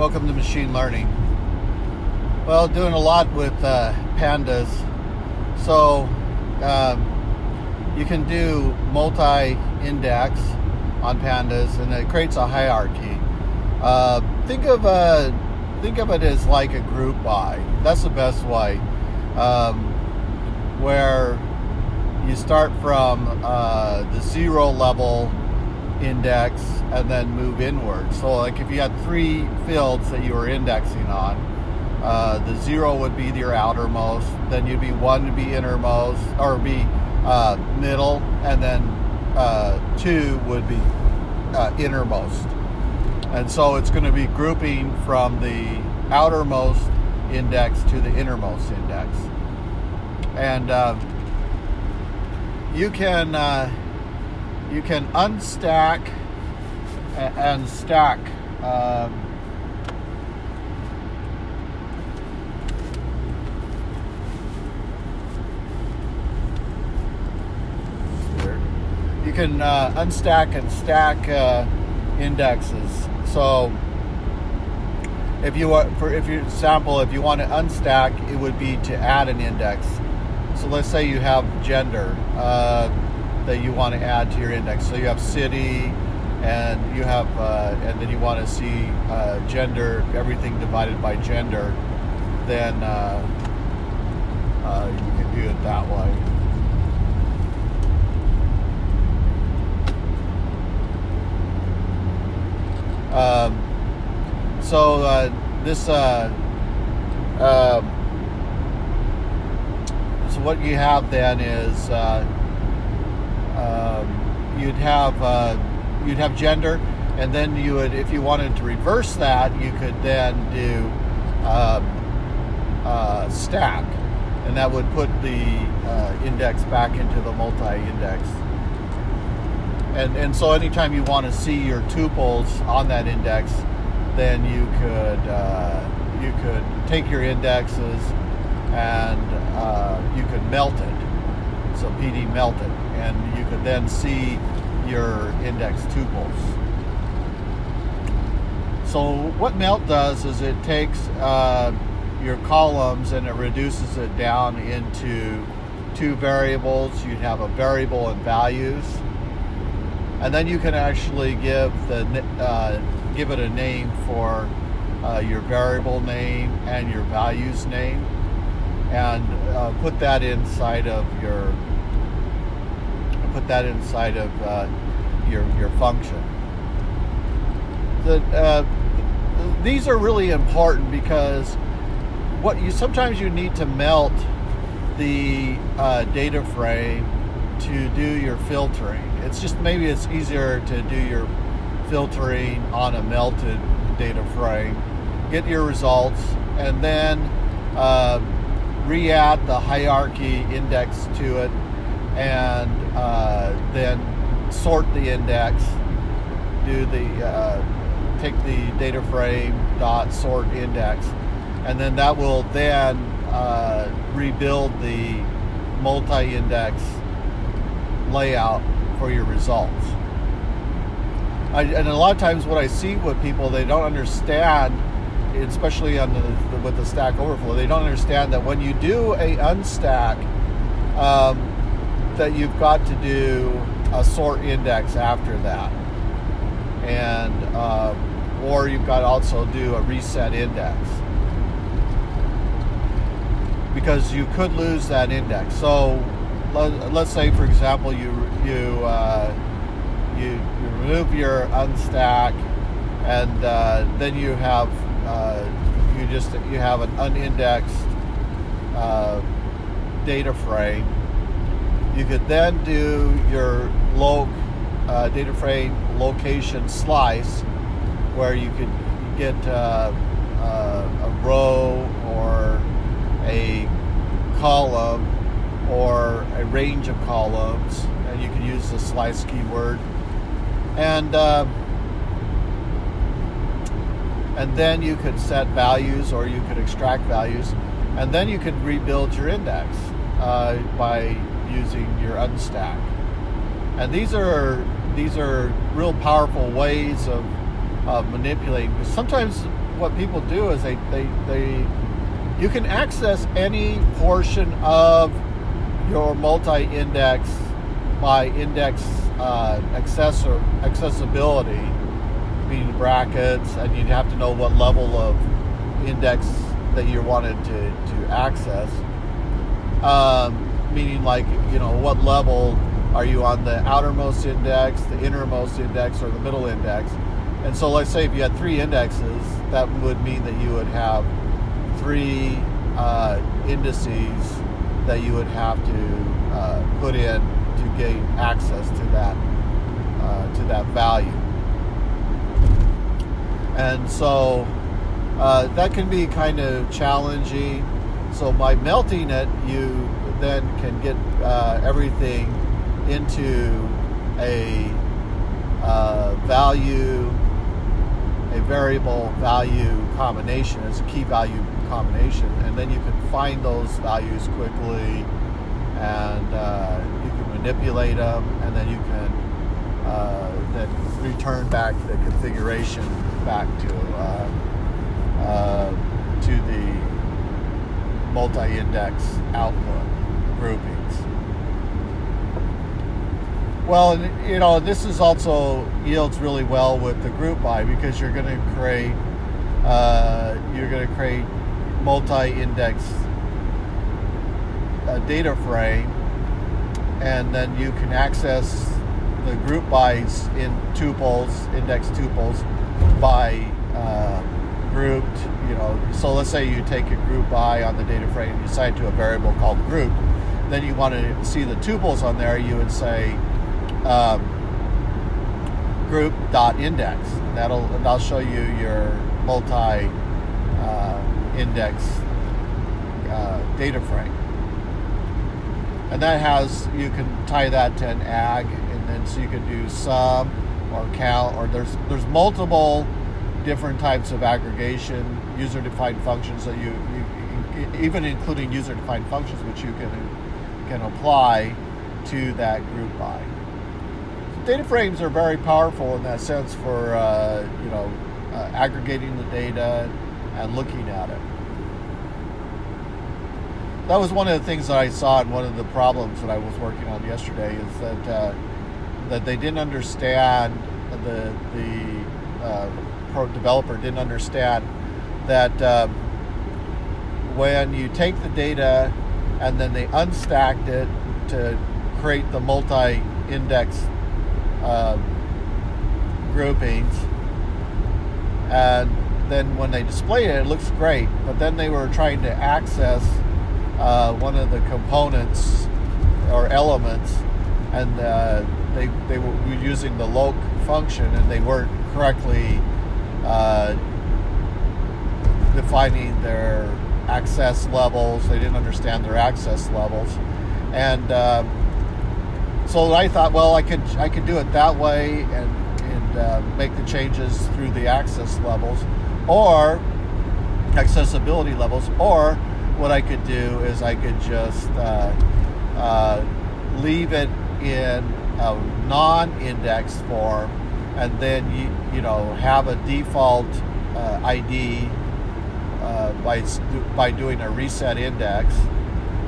Welcome to machine learning. Well, doing a lot with uh, pandas. So um, you can do multi-index on pandas, and it creates a hierarchy. Uh, think of a think of it as like a group by. That's the best way. Um, where you start from uh, the zero level index and then move inward. So, like if you had three fields that you were indexing on, uh, the zero would be your outermost, then you'd be one to be innermost, or be uh, middle, and then uh, two would be uh, innermost. And so it's going to be grouping from the outermost index to the innermost index. And uh, you can uh, you can unstack and stack um, you can uh, unstack and stack uh, indexes. So if you want for if you sample if you want to unstack it would be to add an index. So let's say you have gender uh, that you want to add to your index. So you have city, and you have, uh, and then you want to see uh, gender, everything divided by gender. Then uh, uh, you can do it that way. Um, so uh, this. Uh, um, so what you have then is uh, um, you'd have uh, you'd have gender, and then you would, if you wanted to reverse that, you could then do um, uh, stack, and that would put the uh, index back into the multi-index. And and so anytime you want to see your tuples on that index, then you could uh, you could take your indexes and uh, you could melt it. So PD melted and you could then see your index tuples. So what melt does is it takes uh, your columns and it reduces it down into two variables. You'd have a variable and values, and then you can actually give the uh, give it a name for uh, your variable name and your values name, and uh, put that inside of your put that inside of uh, your your function. The, uh, these are really important because what you sometimes you need to melt the uh, data frame to do your filtering. It's just maybe it's easier to do your filtering on a melted data frame, get your results, and then uh, re-add the hierarchy index to it and uh, then sort the index, do the uh, take the data frame dot sort index, and then that will then uh, rebuild the multi-index layout for your results. I, and a lot of times, what I see with people, they don't understand, especially on the, with the Stack Overflow, they don't understand that when you do a unstack. Um, that you've got to do a sort index after that, and um, or you've got to also do a reset index. Because you could lose that index. So let, us say, for example, you you uh, you, you remove your unstack, and uh, then you have uh, you just you have an unindexed uh, data frame you could then do your low uh, data frame location slice where you could get uh, uh, a row or a column or a range of columns and you could use the slice keyword. And uh, and then you could set values or you could extract values and then you could rebuild your index uh, by using your unstack. And these are these are real powerful ways of, of manipulating. Because sometimes what people do is they they they you can access any portion of your multi-index by index uh, accessor, accessibility, meaning brackets, and you'd have to know what level of index that you wanted to, to access. Um, meaning, like, you know, what level are you on the outermost index, the innermost index, or the middle index? And so, let's say if you had three indexes, that would mean that you would have three uh, indices that you would have to uh, put in to gain access to that uh, to that value. And so uh, that can be kind of challenging. So by melting it, you then can get uh, everything into a uh, value, a variable value combination. As a key value combination, and then you can find those values quickly, and uh, you can manipulate them, and then you can uh, then return back the configuration back to uh, uh, to the multi-index output groupings. Well, you know, this is also yields really well with the group by because you're going to create uh, you're going to create multi-index uh, data frame, and then you can access the group bys in tuples, index tuples, by uh, grouped. You know, so let's say you take a group by on the data frame, and you assign to a variable called group. Then you want to see the tuples on there. You would say um, group dot index. And that'll and I'll show you your multi uh, index uh, data frame. And that has, you can tie that to an ag, and then so you can do sum or count, or there's there's multiple different types of aggregation, user-defined functions that you, you even including user-defined functions, which you can can apply to that group by. Data frames are very powerful in that sense for uh, you know uh, aggregating the data and looking at it that was one of the things that I saw and one of the problems that I was working on yesterday is that uh, that they didn't understand the the uh, pro developer didn't understand that um, when you take the data and then they unstacked it to create the multi-index uh, groupings and then when they display it it looks great. But then they were trying to access uh, one of the components or elements, and uh, they they were using the loc function, and they weren't correctly uh, defining their access levels. They didn't understand their access levels, and uh, so I thought, well, I could I could do it that way and and uh, make the changes through the access levels, or accessibility levels, or what I could do is I could just uh, uh, leave it in a non-index form, and then you you know have a default uh, ID uh, by by doing a reset index.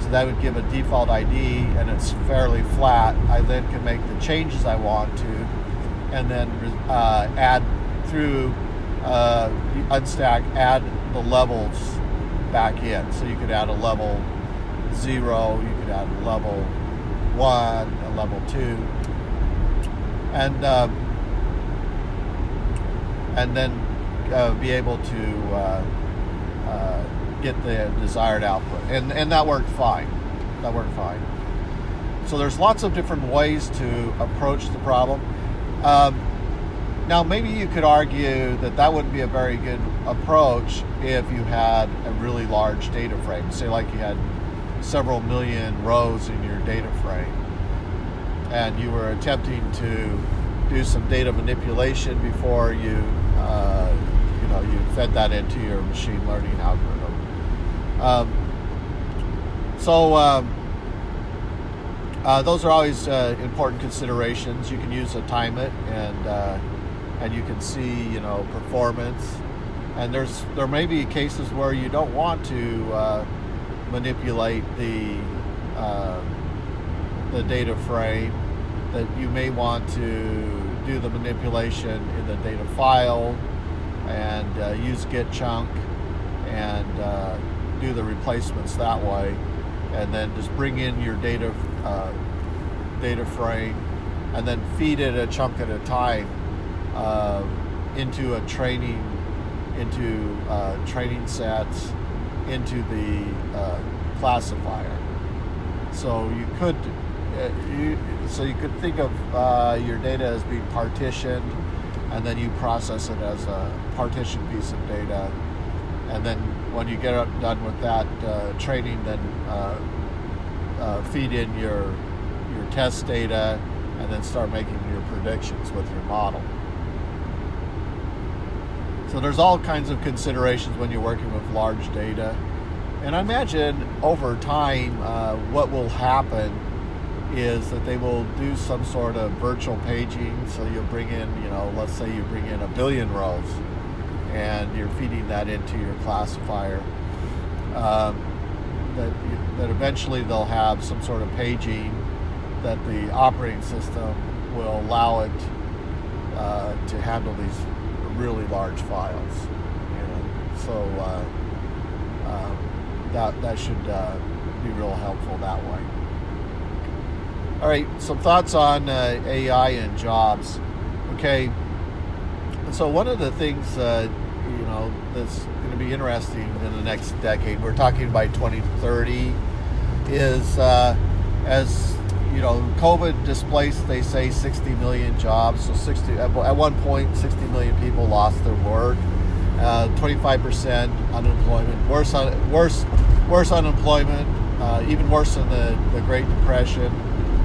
So that would give a default ID, and it's fairly flat. I then can make the changes I want to, and then uh, add through uh, unstack, add the levels back in. So you could add a level zero, you could add a level one, a level two, and um, and then uh, be able to uh, uh, get the desired output, and and that worked fine. That worked fine. So there's lots of different ways to approach the problem. Um, now, maybe you could argue that that wouldn't be a very good approach if you had a really large data frame. Say, like you had several million rows in your data frame, and you were attempting to do some data manipulation before you, uh, know, you fed that into your machine learning algorithm. Um, so. Um, uh, those are always uh, important considerations. You can use a time it and uh, and you can see you know performance and there's there may be cases where you don't want to uh, manipulate the uh, the data frame that you may want to do the manipulation in the data file and uh, use git chunk and uh, do the replacements that way. And then just bring in your data uh, data frame and then feed it a chunk at a time uh, into a training into uh, training sets into the uh, classifier. So you could you, so you could think of your data as being partitioned and then you process it as a partition piece of data and then when you get done with that uh, training, then uh, uh, feed in your your test data, and then start making your predictions with your model. So there's all kinds of considerations when you're working with large data, and I imagine over time uh, what will happen is that they will do some sort of virtual paging. So you'll bring in, you know, let's say you bring in a billion rows and you're feeding that into your classifier. Um, that, that eventually they'll have some sort of paging that the operating system will allow it uh, to handle these really large files. And so uh, uh, that, that should uh, be real helpful that way. All right, some thoughts on uh, AI and jobs. Okay, so one of the things uh, you know that's going to be interesting in the next decade, we're talking by 2030, is uh, as you know, COVID displaced, they say 60 million jobs. So 60 at one point, 60 million people lost their work. Uh, 25% unemployment, worse, worse, worse unemployment, uh, even worse than the, the Great Depression.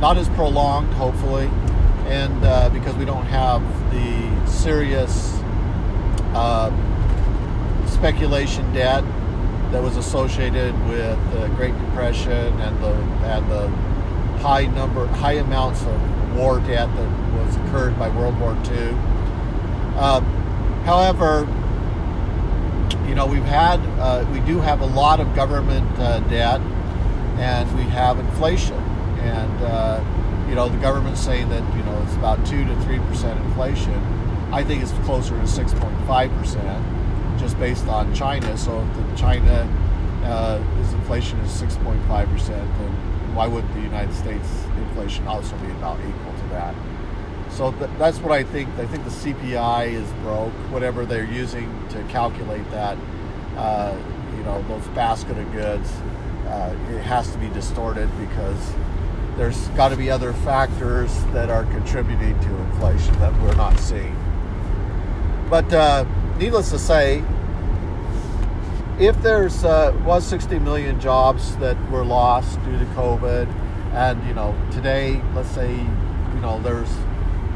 Not as prolonged, hopefully, and uh, because we don't have the serious uh, speculation debt that was associated with the Great Depression and the and the high number, high amounts of war debt that was occurred by World War II. Um, however, you know we've had uh, we do have a lot of government uh, debt, and we have inflation, and uh, you know the government's saying that you know it's about two to three percent inflation. I think it's closer to six point five percent, just based on China. So if the China uh, inflation is six point five percent, then why would the United States inflation also be about equal to that? So th- that's what I think. I think the CPI is broke. Whatever they're using to calculate that, uh, you know, those basket of goods, uh, it has to be distorted because there's got to be other factors that are contributing to inflation that we're not seeing. But uh, needless to say, if there's uh, was 60 million jobs that were lost due to COVID, and you know today, let's say, you know there's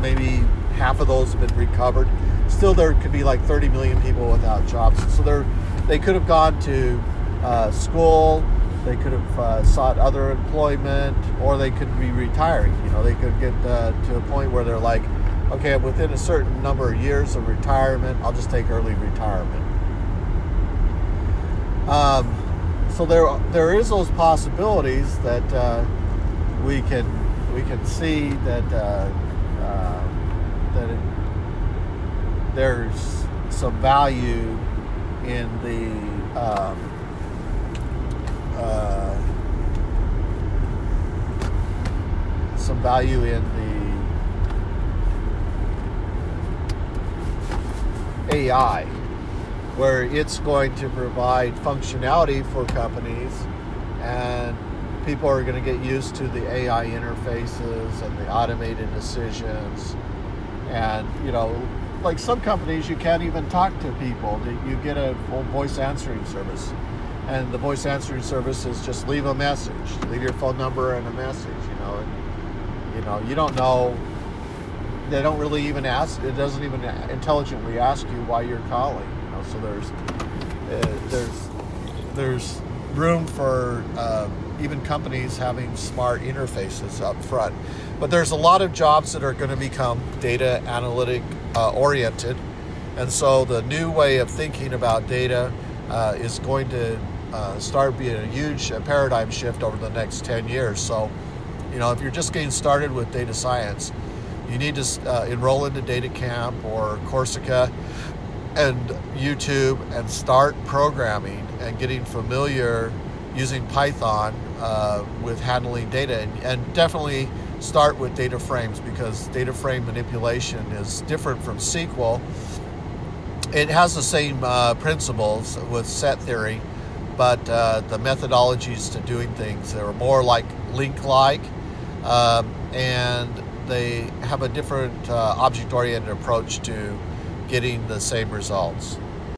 maybe half of those have been recovered. Still, there could be like 30 million people without jobs. So they they could have gone to uh, school, they could have uh, sought other employment, or they could be retiring. You know, they could get uh, to a point where they're like, okay, within a certain number of years of retirement, I'll just take early retirement. Um, so there, there is those possibilities that uh, we can we can see that uh, uh, that it, there's some value in the um, uh, some value in the AI where it's going to provide functionality for companies and people are going to get used to the AI interfaces and the automated decisions. And you know like some companies you can't even talk to people. You get a voice answering service and the voice answering service is just leave a message leave your phone number and a message you know and, you know you don't know they don't really even ask it doesn't even intelligently ask you why you're calling so there's uh, there's there's room for uh, even companies having smart interfaces up front. But there's a lot of jobs that are going to become data analytic uh, oriented, And so the new way of thinking about data uh, is going to uh, start being a huge paradigm shift over the next 10 years. So, you know, if you're just getting started with data science, you need to uh, enroll into Data Camp or Coursera and YouTube and start programming and getting familiar using Python uh, with handling data. And, and, definitely start with data frames because data frame manipulation is different from SQL. It has the same uh, principles with set theory, but uh, the methodologies to doing things they are more like LINQ-like, Um, and they have a different uh, object oriented approach to getting the same results.